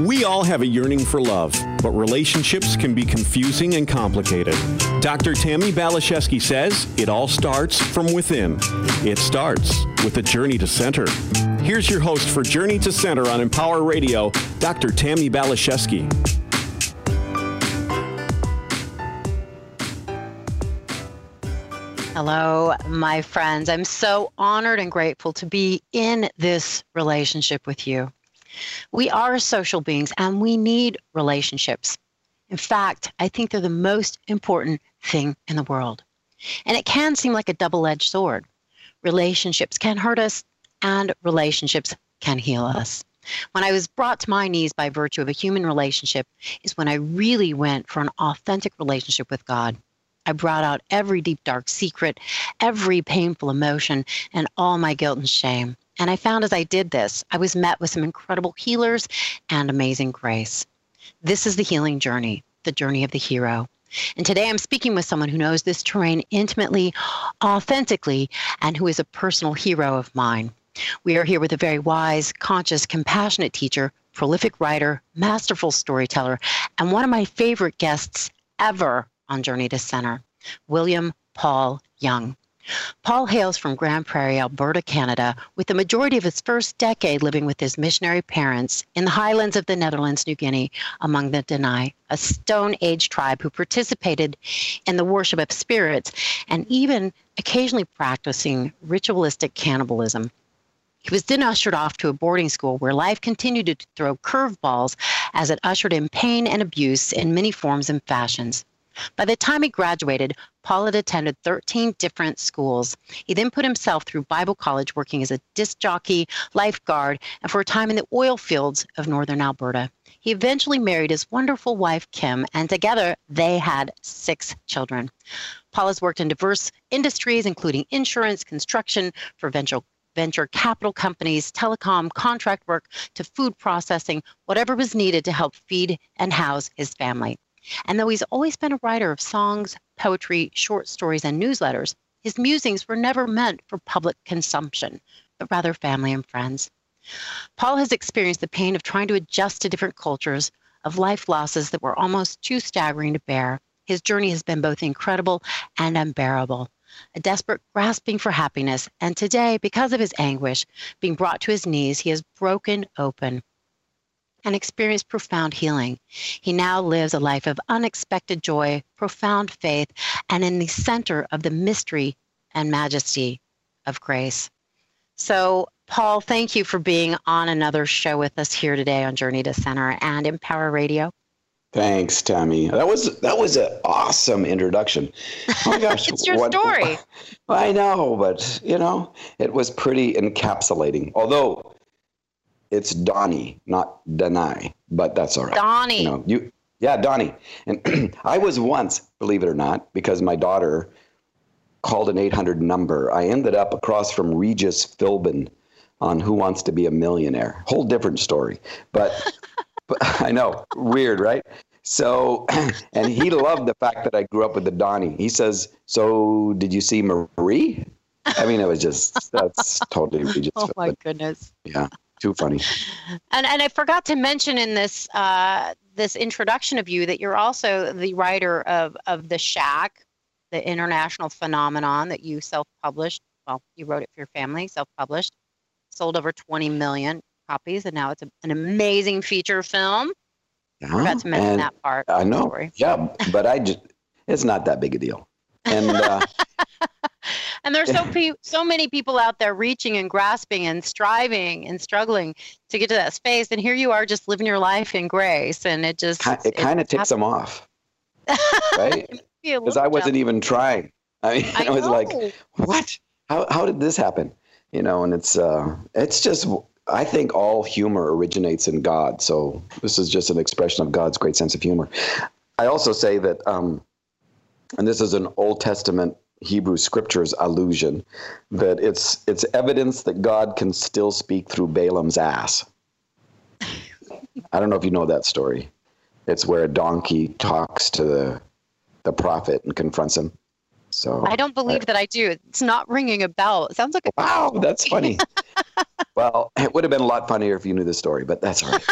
We all have a yearning for love, but relationships can be confusing and complicated. Dr. Tammy Balashevsky says it all starts from within. It starts with a journey to center. Here's your host for Journey to Center on Empower Radio, Dr. Tammy Balashevsky. Hello, my friends. I'm so honored and grateful to be in this relationship with you. We are social beings and we need relationships. In fact, I think they're the most important thing in the world. And it can seem like a double edged sword. Relationships can hurt us, and relationships can heal us. When I was brought to my knees by virtue of a human relationship, is when I really went for an authentic relationship with God. I brought out every deep, dark secret, every painful emotion, and all my guilt and shame. And I found as I did this, I was met with some incredible healers and amazing grace. This is the healing journey, the journey of the hero. And today I'm speaking with someone who knows this terrain intimately, authentically, and who is a personal hero of mine. We are here with a very wise, conscious, compassionate teacher, prolific writer, masterful storyteller, and one of my favorite guests ever on Journey to Center, William Paul Young. Paul hails from Grand Prairie, Alberta, Canada, with the majority of his first decade living with his missionary parents in the highlands of the Netherlands, New Guinea, among the Dene, a Stone Age tribe who participated in the worship of spirits and even occasionally practicing ritualistic cannibalism. He was then ushered off to a boarding school where life continued to throw curveballs as it ushered in pain and abuse in many forms and fashions. By the time he graduated, Paul had attended 13 different schools. He then put himself through Bible college working as a disc jockey, lifeguard, and for a time in the oil fields of northern Alberta. He eventually married his wonderful wife, Kim, and together they had six children. Paul has worked in diverse industries, including insurance, construction, for venture venture capital companies, telecom, contract work, to food processing, whatever was needed to help feed and house his family. And though he's always been a writer of songs, poetry, short stories, and newsletters, his musings were never meant for public consumption, but rather family and friends. Paul has experienced the pain of trying to adjust to different cultures, of life losses that were almost too staggering to bear. His journey has been both incredible and unbearable, a desperate grasping for happiness, and today, because of his anguish, being brought to his knees, he has broken open and experienced profound healing. He now lives a life of unexpected joy, profound faith, and in the center of the mystery and majesty of grace. So, Paul, thank you for being on another show with us here today on Journey to Center and Empower Radio. Thanks, Tammy. That was that was an awesome introduction. Oh my gosh, it's your what, story. I know, but you know, it was pretty encapsulating. Although it's Donnie, not Danai, but that's all right. Donnie. You know, you, yeah, Donnie. And I was once, believe it or not, because my daughter called an 800 number. I ended up across from Regis Philbin on Who Wants to Be a Millionaire. Whole different story, but, but I know, weird, right? So, and he loved the fact that I grew up with the Donnie. He says, "So, did you see Marie?" I mean, it was just that's totally Regis. oh my goodness. Yeah too funny. And and I forgot to mention in this uh, this introduction of you that you're also the writer of of the Shack, the international phenomenon that you self-published. Well, you wrote it for your family, self-published, sold over 20 million copies, and now it's a, an amazing feature film. Yeah, forgot to mention that part. I know. Yeah, but I just it's not that big a deal. And uh, and there's so pe- so many people out there reaching and grasping and striving and struggling to get to that space. And here you are just living your life in grace. And it just it, it kind of takes them off right? Because i wasn't even trying. I mean I, I was like what? How, how did this happen? You know and it's uh it's just i think all humor originates in god. So this is just an expression of god's great sense of humor. I also say that um and this is an old testament Hebrew scriptures allusion that it's it's evidence that God can still speak through Balaam's ass. I don't know if you know that story. It's where a donkey talks to the the prophet and confronts him. So I don't believe I, that I do. It's not ringing a bell. It sounds like a wow. That's funny. well, it would have been a lot funnier if you knew the story, but that's all right.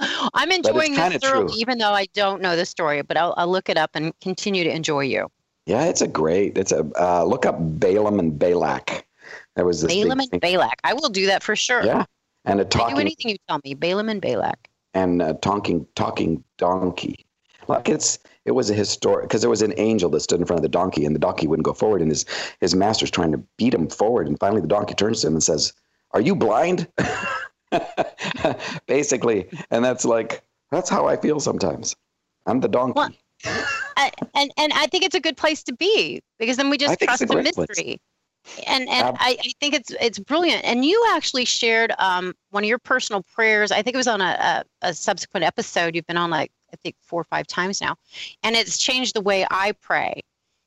I'm enjoying this thoroughly, even though I don't know the story, but I'll, I'll look it up and continue to enjoy you. Yeah, it's a great. It's a uh, look up Balaam and Balak. That was this Balaam and Balak. I will do that for sure. Yeah, and a talking. I do anything you tell me. Balaam and Balak. And a talking talking donkey. Like it's it was a historic because there was an angel that stood in front of the donkey and the donkey wouldn't go forward and his his master's trying to beat him forward and finally the donkey turns to him and says, "Are you blind?" Basically, and that's like that's how I feel sometimes. I'm the donkey. Well, I, and and I think it's a good place to be because then we just trust the mystery. Place. And and I, I, think it's it's brilliant. And you actually shared um, one of your personal prayers. I think it was on a, a, a subsequent episode. You've been on like I think four or five times now, and it's changed the way I pray.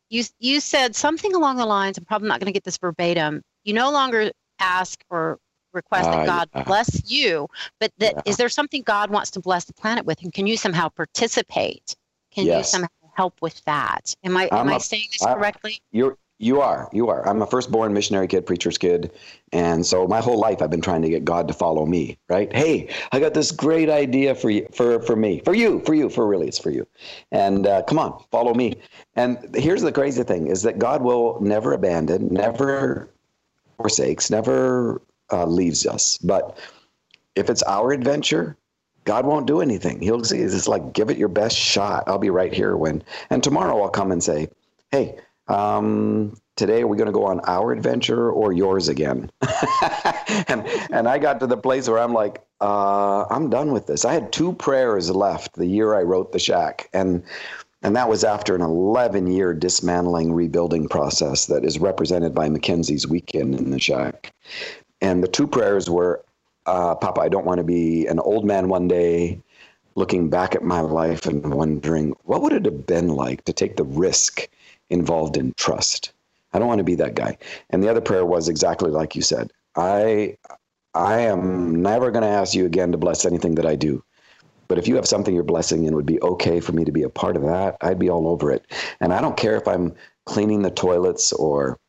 You you said something along the lines. I'm probably not going to get this verbatim. You no longer ask or request uh, that God yeah. bless you, but that yeah. is there something God wants to bless the planet with, and can you somehow participate? Can yes. you somehow help with that? Am I am I saying this correctly? You're you are. You are. I'm a firstborn missionary kid, preacher's kid. And so my whole life I've been trying to get God to follow me, right? Hey, I got this great idea for you, for, for me, for you, for you, for really, it's for you. And uh, come on, follow me. And here's the crazy thing is that God will never abandon, never forsakes, never uh, leaves us. But if it's our adventure, God won't do anything. He'll say, it's like, give it your best shot. I'll be right here when, and tomorrow I'll come and say, hey, um, today are we going to go on our adventure or yours again? and and I got to the place where I'm like, uh, I'm done with this. I had two prayers left the year I wrote the shack, and and that was after an 11 year dismantling rebuilding process that is represented by Mackenzie's weekend in the shack. And the two prayers were, uh, Papa, I don't want to be an old man one day looking back at my life and wondering what would it have been like to take the risk involved in trust. I don't want to be that guy. And the other prayer was exactly like you said. I I am never going to ask you again to bless anything that I do. But if you have something you're blessing and would be okay for me to be a part of that, I'd be all over it. And I don't care if I'm cleaning the toilets or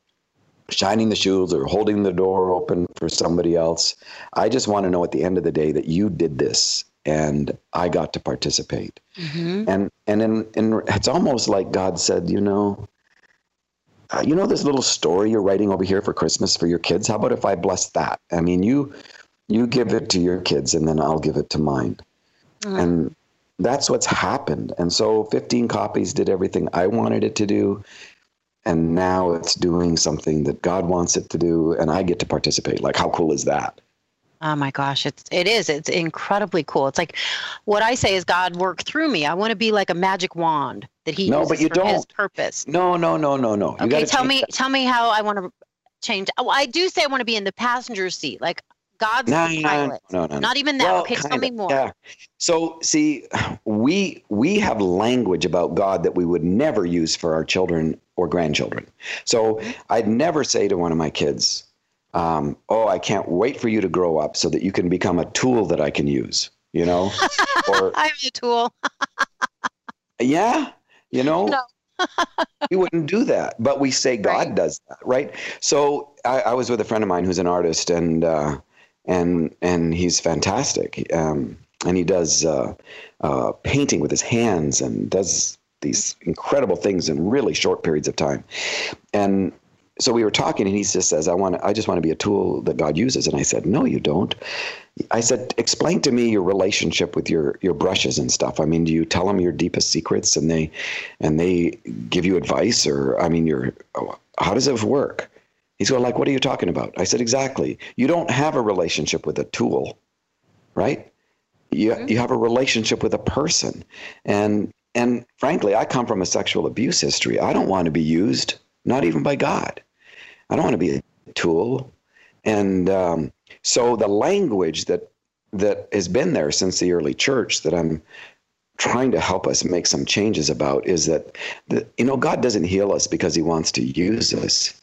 shining the shoes or holding the door open for somebody else. I just want to know at the end of the day that you did this and I got to participate. Mm-hmm. And and in, in, it's almost like God said, you know, uh, you know this little story you're writing over here for Christmas for your kids. How about if I bless that? I mean, you you give it to your kids, and then I'll give it to mine. Mm-hmm. And that's what's happened. And so, 15 copies did everything I wanted it to do. And now it's doing something that God wants it to do, and I get to participate. Like, how cool is that? Oh my gosh, it's it is. It's incredibly cool. It's like what I say is God work through me. I want to be like a magic wand that He no, but you don't. His purpose. No, no, no, no, no. You okay, tell me, that. tell me how I want to change. Oh, I do say I want to be in the passenger seat, like God's no, pilot. No, no, no, Not even that. Well, okay, tell me more. Yeah. So see, we we have language about God that we would never use for our children or grandchildren. So. I'd never say to one of my kids um, oh, I can't wait for you to grow up so that you can become a tool that I can use, you know? or I'm a tool. yeah, you know? No. we wouldn't do that, but we say God right. does that, right? So I, I, was with a friend of mine who's an artist, and uh, and and he's fantastic, um, and he does uh, uh, painting with his hands and does these incredible things in really short periods of time, and so we were talking and he just says i want i just want to be a tool that god uses. And i said no you don't. I said explain to me your relationship with your your brushes and stuff. I mean do you tell them your deepest secrets and they and they give you advice or i mean your how does it work he's going like what are you talking about i said exactly you don't have a relationship with a tool right you, mm-hmm. you have a relationship with a person and and frankly i come from a sexual abuse history i don't want to be used not even by God. I don't want to be a tool. And um, so the language that that has been there since the early church that I'm trying to help us make some changes about is that the, you know God doesn't heal us because he wants to use us.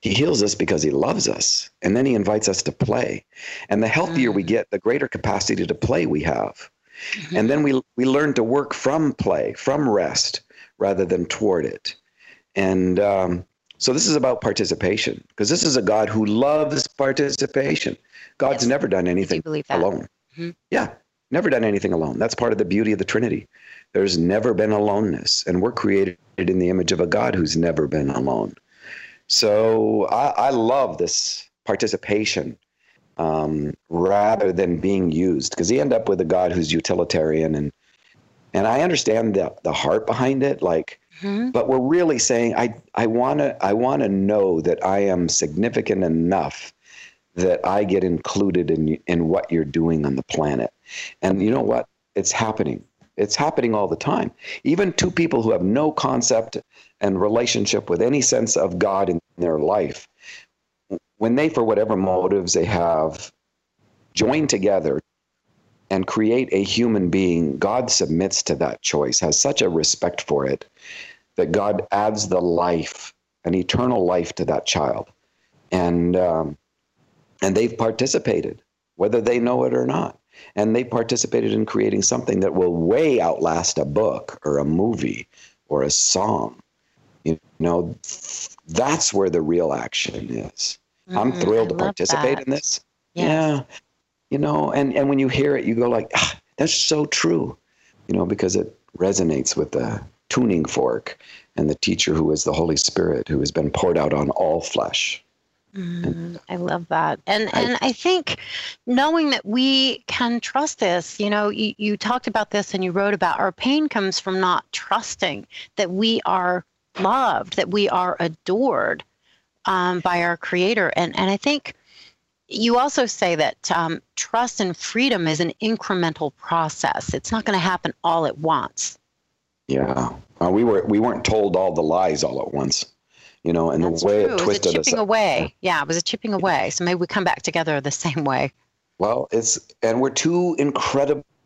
He heals us because he loves us. And then he invites us to play. And the healthier mm. we get, the greater capacity to play we have. Mm-hmm. And then we we learn to work from play, from rest rather than toward it. And um, so this is about participation because this is a God who loves participation. God's yes. never done anything alone. Mm-hmm. Yeah. never done anything alone. That's part of the beauty of the Trinity. There's never been aloneness, and we're created in the image of a God who's never been alone. So I, I love this participation um, rather than being used because you end up with a God who's utilitarian and and I understand the the heart behind it, like. Mm-hmm. But we're really saying, I, I want to I wanna know that I am significant enough that I get included in in what you're doing on the planet. And you know what? It's happening. It's happening all the time. Even two people who have no concept and relationship with any sense of God in their life, when they, for whatever motives they have, join together and create a human being, God submits to that choice, has such a respect for it that God adds the life, an eternal life to that child. And um, and they've participated, whether they know it or not. And they participated in creating something that will way outlast a book or a movie or a song. You know, that's where the real action is. Mm, I'm thrilled to participate that. in this. Yes. Yeah. You know, and, and when you hear it, you go like, ah, that's so true, you know, because it resonates with the tuning fork and the teacher who is the Holy Spirit who has been poured out on all flesh. Mm, I love that. And I, and I think knowing that we can trust this, you know, you, you talked about this and you wrote about our pain comes from not trusting that we are loved, that we are adored um, by our creator. And and I think you also say that um, trust and freedom is an incremental process. It's not going to happen all at once. Yeah, uh, we were we weren't told all the lies all at once you know, and That's the way true. it twisted it chipping us. away. Yeah, it was a chipping away. So maybe we come back together the same way. Well, it's and we're too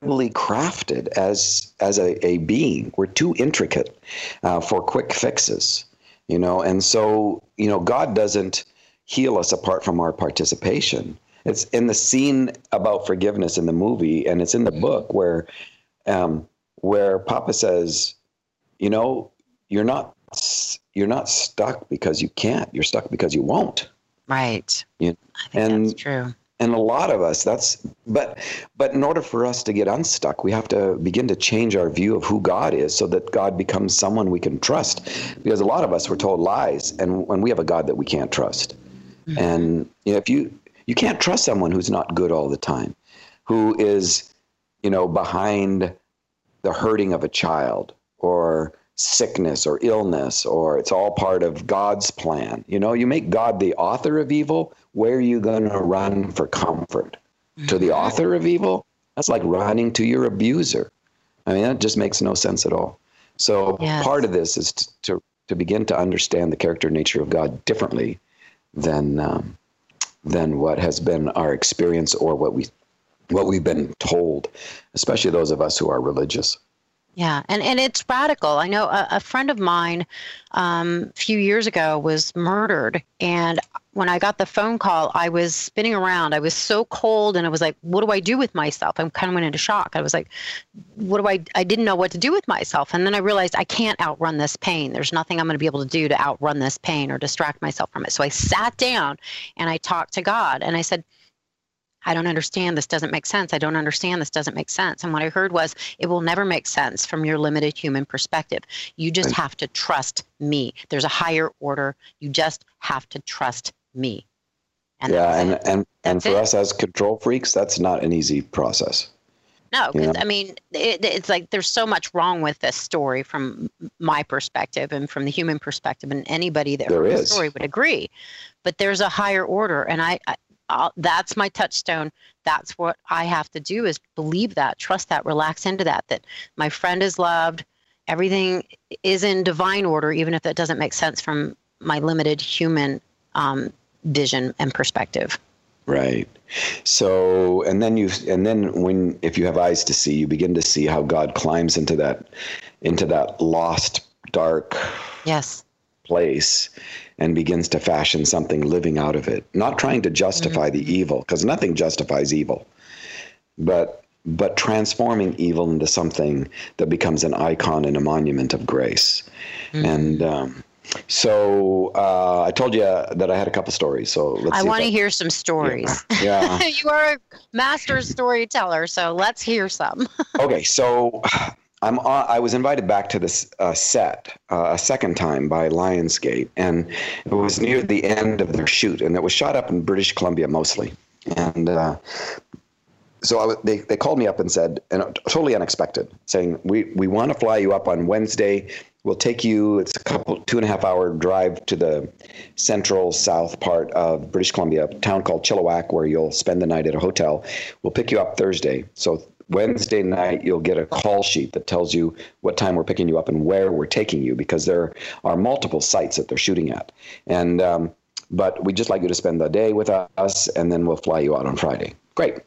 incredibly crafted as as a, a being. We're too intricate uh, for quick fixes, you know. And so, you know, God doesn't heal us apart from our participation. It's in the scene about forgiveness in the movie, and it's in the book where, um, where Papa says, you know, you're not you're not stuck because you can't. You're stuck because you won't. Right. You, and that's true. And a lot of us, that's but but in order for us to get unstuck, we have to begin to change our view of who God is, so that God becomes someone we can trust. Because a lot of us were told lies, and when we have a God that we can't trust, mm-hmm. and you know, if you you can't trust someone who's not good all the time, who is, you know, behind the hurting of a child or sickness or illness or it's all part of God's plan. You know, you make God the author of evil, where are you going to run for comfort? To the mm-hmm. author of evil? That's like running to your abuser. I mean, that just makes no sense at all. So yes. part of this is to, to, to begin to understand the character and nature of God differently than um, than what has been our experience or what we what we've been told, especially those of us who are religious. Yeah, and, and it's radical. I know a, a friend of mine um, a few years ago was murdered. And when I got the phone call, I was spinning around. I was so cold and I was like, what do I do with myself? I kind of went into shock. I was like, what do I, I didn't know what to do with myself. And then I realized I can't outrun this pain. There's nothing I'm going to be able to do to outrun this pain or distract myself from it. So I sat down and I talked to God and I said, I don't understand. This doesn't make sense. I don't understand. This doesn't make sense. And what I heard was, it will never make sense from your limited human perspective. You just have to trust me. There's a higher order. You just have to trust me. And yeah, and and and for it. us as control freaks, that's not an easy process. No, because I mean, it, it's like there's so much wrong with this story from my perspective and from the human perspective, and anybody that there heard the story would agree. But there's a higher order, and I, I I'll, that's my touchstone. That's what I have to do is believe that, trust that, relax into that, that my friend is loved. Everything is in divine order, even if that doesn't make sense from my limited human um, vision and perspective. Right. So, and then you, and then when, if you have eyes to see, you begin to see how God climbs into that, into that lost, dark, yes, place and begins to fashion something living out of it, not trying to justify mm-hmm. the evil, because nothing justifies evil, but but transforming evil into something that becomes an icon and a monument of grace. Mm-hmm. And um, So uh, I told you that I had a couple stories. So let's. I want to hear some stories. Yeah. yeah. you are a master storyteller, so let's hear some. okay, so I'm on, I was invited back to this uh, set uh, a second time by Lionsgate, and it was near the end of their shoot, and it was shot up in British Columbia mostly. And uh, so they, they called me up and said, and totally unexpected, saying, we, we want to fly you up on Wednesday. We'll take you, it's a couple, two and a half hour drive to the central south part of British Columbia, a town called Chilliwack, where you'll spend the night at a hotel. We'll pick you up Thursday. So Wednesday night, you'll get a call sheet that tells you what time we're picking you up and where we're taking you because there are multiple sites that they're shooting at. And, um, but we'd just like you to spend the day with us and then we'll fly you out on Friday. Great.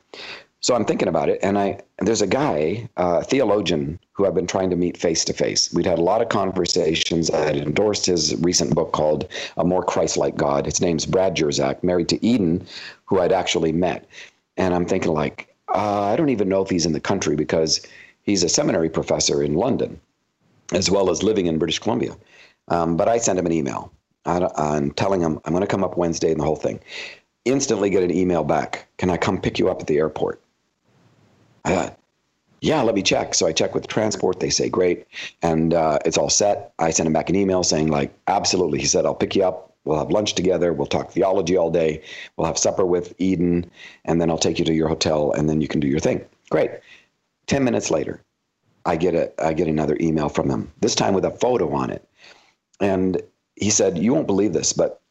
So I'm thinking about it, and I there's a guy, uh, theologian, who I've been trying to meet face to face. We'd had a lot of conversations. I had endorsed his recent book called A More Christ-like God. His name's Brad Jersak, married to Eden, who I'd actually met. And I'm thinking like, uh, I don't even know if he's in the country because he's a seminary professor in London, as well as living in British Columbia. Um, but I sent him an email on telling him I'm going to come up Wednesday and the whole thing. Instantly get an email back. Can I come pick you up at the airport? I thought, yeah, let me check. So I check with transport. They say great, and uh, it's all set. I send him back an email saying like, absolutely. He said I'll pick you up. We'll have lunch together. We'll talk theology all day. We'll have supper with Eden, and then I'll take you to your hotel, and then you can do your thing. Great. Ten minutes later, I get a I get another email from him. This time with a photo on it, and he said, "You won't believe this, but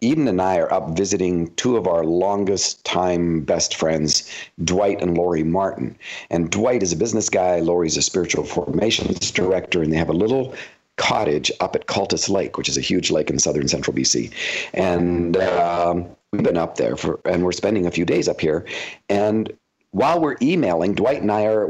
Eden and I are up visiting two of our longest time best friends, Dwight and Lori Martin. And Dwight is a business guy, Lori's a spiritual formations director, and they have a little cottage up at Cultus Lake, which is a huge lake in southern central BC. And um, we've been up there for, and we're spending a few days up here. And while we're emailing, Dwight and I are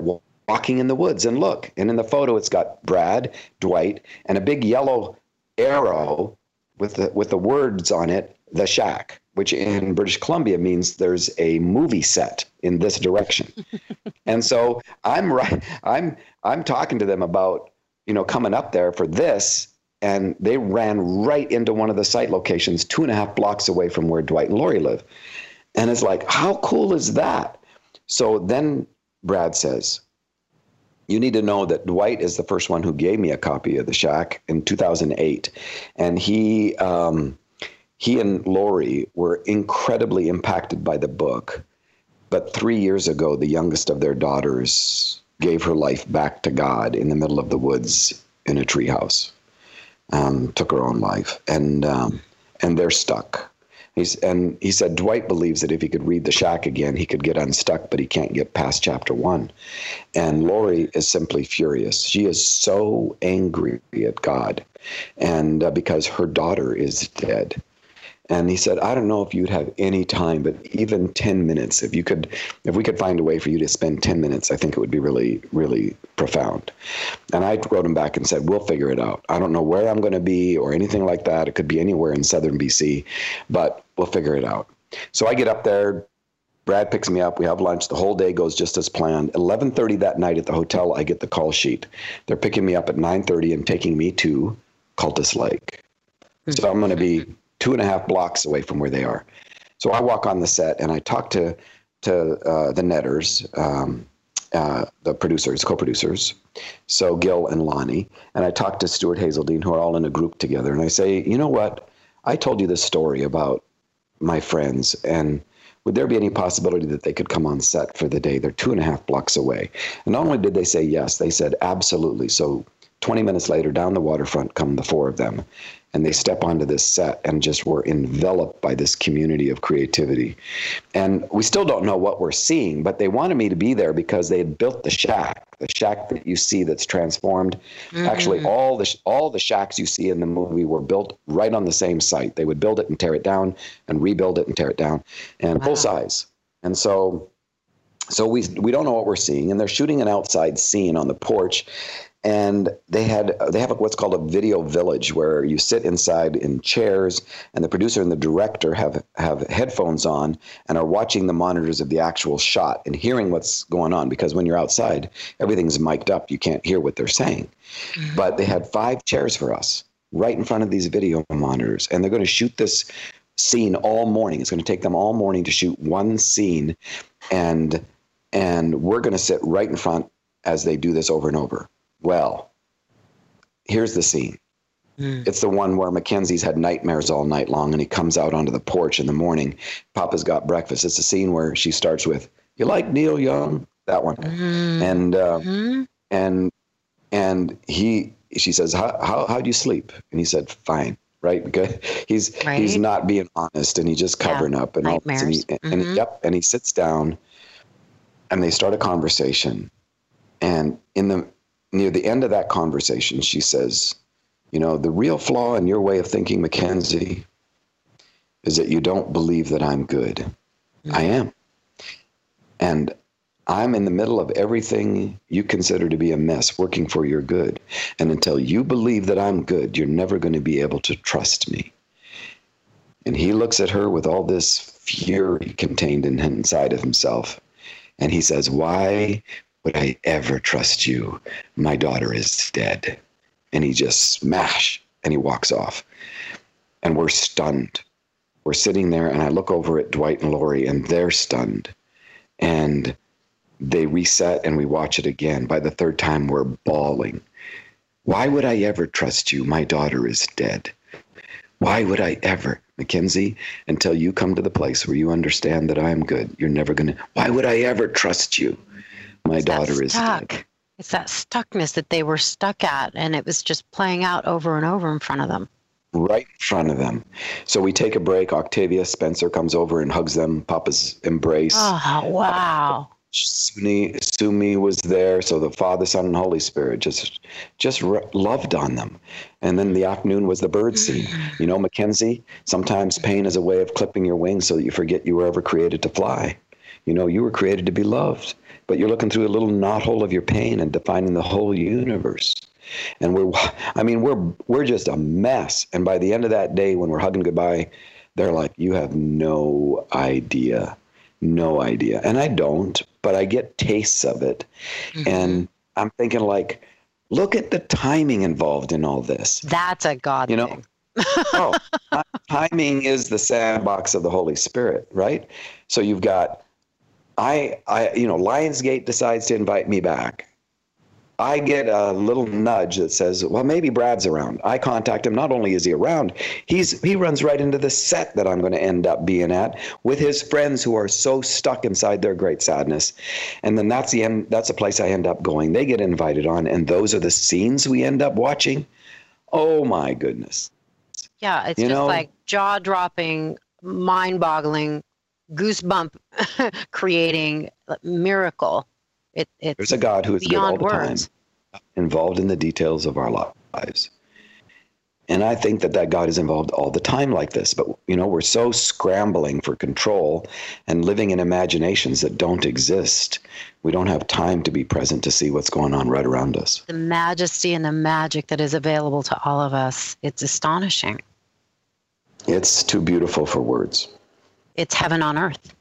walking in the woods and look. And in the photo, it's got Brad, Dwight, and a big yellow arrow with the with the words on it, the shack, which in British Columbia means there's a movie set in this direction. and so I'm right I'm I'm talking to them about you know, coming up there for this, and they ran right into one of the site locations two and a half blocks away from where Dwight and Lori live. And it's like, how cool is that? So then Brad says, you need to know that Dwight is the first one who gave me a copy of The Shack in 2008. And he, um, he and Lori were incredibly impacted by the book. But three years ago, the youngest of their daughters gave her life back to God in the middle of the woods in a treehouse. Um, took her own life, and um, and they're stuck. He's, and he said Dwight believes that if he could read the shack again, he could get unstuck, but he can't get past chapter one. And Lori is simply furious. She is so angry at God, and uh, because her daughter is dead, and he said, I don't know if you'd have any time, but even 10 minutes, if you could, if we could find a way for you to spend 10 minutes, I think it would be really, really profound. And I wrote him back and said, We'll figure it out. I don't know where I'm going to be or anything like that. It could be anywhere in southern BC, but we'll figure it out. So I get up there. Brad picks me up. We have lunch. The whole day goes just as planned. 11:30 that night at the hotel, I get the call sheet. They're picking me up at 9:30 and taking me to Cultus Lake. So I'm going to be two and a half blocks away from where they are. So I walk on the set and I talk to to uh, the netters, um, uh, the producers, co-producers, so Gil and Lonnie, and I talk to Stuart Hazeldine, who are all in a group together, and I say, you know what? I told you this story about my friends, and would there be any possibility that they could come on set for the day? They're two and a half blocks away. And not only did they say yes, they said absolutely. So 20 minutes later, down the waterfront come the four of them and they step onto this set and just were enveloped by this community of creativity. And we still don't know what we're seeing, but they wanted me to be there because they had built the shack, the shack that you see that's transformed. Mm-hmm. Actually, all the all the shacks you see in the movie were built right on the same site. They would build it and tear it down, and rebuild it and tear it down, and wow. full size. And so so we we don't know what we're seeing and they're shooting an outside scene on the porch and they had they have what's called a video village where you sit inside in chairs and the producer and the director have have headphones on and are watching the monitors of the actual shot and hearing what's going on because when you're outside everything's mic'd up you can't hear what they're saying mm-hmm. but they had five chairs for us right in front of these video monitors, and they're going to shoot this scene all morning. It's going to take them all morning to shoot one scene, and and we're going to sit right in front as they do this over and over. Well, here's the scene. Mm. It's the one where Mackenzie's had nightmares all night long, and he comes out onto the porch in the morning. Papa's got breakfast. It's a scene where she starts with, "You like Neil Young?" That one, mm. and uh, mm-hmm. and and he she says, "How how how do you sleep?" And he said, "Fine." Right, because he's right. he's not being honest, and he's just covering yeah. up, and, all, and, he, mm-hmm. and yep, and he sits down, and they start a conversation, and in the near the end of that conversation, she says, "You know, the real flaw in your way of thinking, Mackenzie, is that you don't believe that I'm good. Mm-hmm. I am, and I'm in the middle of everything you consider to be a mess, working for your good. And until you believe that I'm good, you're never going to be able to trust me. And he looks at her with all this fury contained in inside of himself. And he says, Why would I ever trust you? My daughter is dead. And he just smash and he walks off. And we're stunned. We're sitting there, and I look over at Dwight and Lori, and they're stunned. And they reset and we watch it again. By the third time, we're bawling. Why would I ever trust you? My daughter is dead. Why would I ever, Mackenzie, until you come to the place where you understand that I'm good, you're never going to. Why would I ever trust you? My it's daughter is dead. It's that stuckness that they were stuck at, and it was just playing out over and over in front of them. Right in front of them. So we take a break. Octavia Spencer comes over and hugs them. Papa's embrace. Oh, wow. Suni, Sumi was there, so the Father, Son, and Holy Spirit just just re- loved on them. And then the afternoon was the bird scene. Mm. You know, Mackenzie, sometimes pain is a way of clipping your wings so that you forget you were ever created to fly. You know, you were created to be loved, but you're looking through a little knothole of your pain and defining the whole universe. And we're, I mean, we're we're just a mess. And by the end of that day, when we're hugging goodbye, they're like, "You have no idea." no idea. And I don't, but I get tastes of it. Mm-hmm. And I'm thinking like, look at the timing involved in all this. That's a God you know? thing. oh, timing is the sandbox of the Holy Spirit, right? So you've got I I you know, Lionsgate decides to invite me back. I get a little nudge that says, "Well, maybe Brad's around." I contact him. Not only is he around, he's he runs right into the set that I'm going to end up being at with his friends who are so stuck inside their great sadness, and then that's the end. That's the place I end up going. They get invited on, and those are the scenes we end up watching. Oh my goodness! Yeah, it's you just know? like jaw dropping, mind boggling, goosebump creating miracle it, it's There's a God who is good all the words. time, involved in the details of our lives. And I think that that God is involved all the time like this. But, you know, we're so scrambling for control and living in imaginations that don't exist. We don't have time to be present to see what's going on right around us. The majesty and the magic that is available to all of us, it's astonishing. It's too beautiful for words. It's heaven on earth.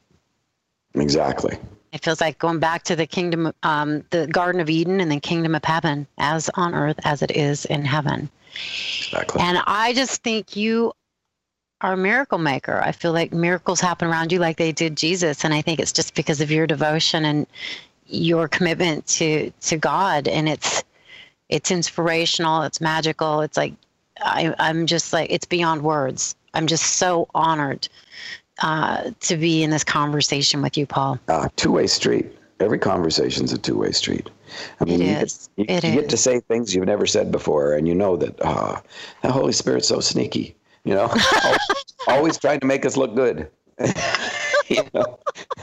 Exactly. It feels like going back to the kingdom, um, the Garden of Eden, and the kingdom of heaven, as on earth as it is in heaven. Exactly. And I just think you are a miracle maker. I feel like miracles happen around you like they did Jesus, and I think it's just because of your devotion and your commitment to to God, and it's it's inspirational. It's magical. It's like I, I'm just like it's beyond words. I'm just so honored uh, to be in this conversation with you, Paul. Uh, two way street. Every conversation is a two way street. I mean, you, get, you, you get, to say things you've never said before, and you know that uh, the Holy Spirit's so sneaky. You know, always trying to make us look good. you know,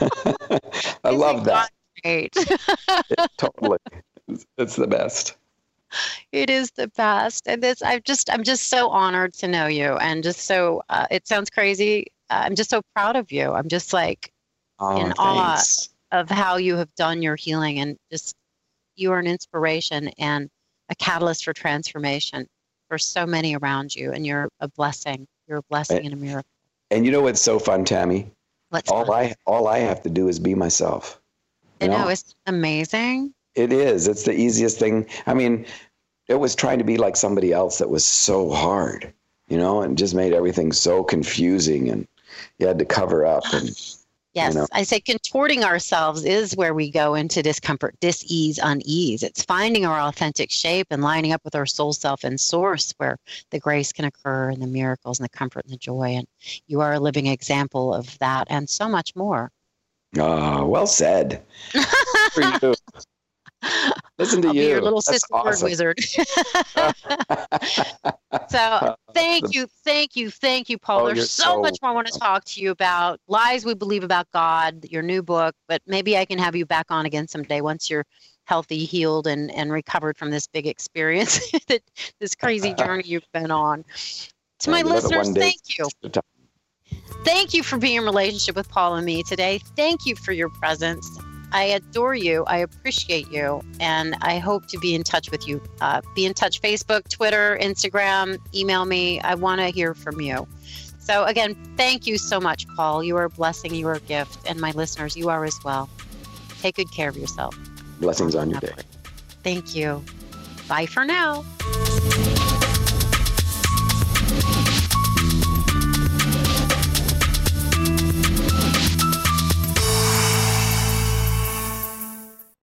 I love that. Great. it, totally, it's, it's the best it is the best and this i'm just i'm just so honored to know you and just so uh, it sounds crazy Uh, I'm just so proud of you. I'm just like oh, in thanks. awe of how you have done your healing and just you are an inspiration and a catalyst for transformation for so many around you and you're a blessing. You're a blessing and, and a miracle. And you know what's so fun, Tammy? What's all fun? I all I have to do is be myself. You I know, know, it's amazing. It is. It's the easiest thing. I mean, it was trying to be like somebody else that was so hard, you know, and just made everything so confusing and you had to cover up and Yes, you know? I say contorting ourselves is where we go into discomfort, dis-ease, unease. It's finding our authentic shape and lining up with our soul self and source where the grace can occur and the miracles and the comfort and the joy. And you are a living example of that and so much more. Ah, well said. For you. Listen to I'll you. Be your little That's sister awesome. word wizard. so thank you, thank you, thank you, Paul. Oh, There's so, so, much more I want to talk to you about. Lies we believe about God, your new book, but maybe I can have you back on again someday once you're healthy, healed, and, and recovered from this big experience, that this crazy journey you've been on. To my listeners, thank you. Thank you for being in relationship with Paul and me today. Thank you for your presence. I adore you. I appreciate you. And I hope to be in touch with you. Uh, be in touch Facebook, Twitter, Instagram, email me. I want to hear from you. So, again, thank you so much, Paul. You are a blessing. You are a gift. And my listeners, you are as well. Take good care of yourself. Blessings on your day. Thank you. Bye for now.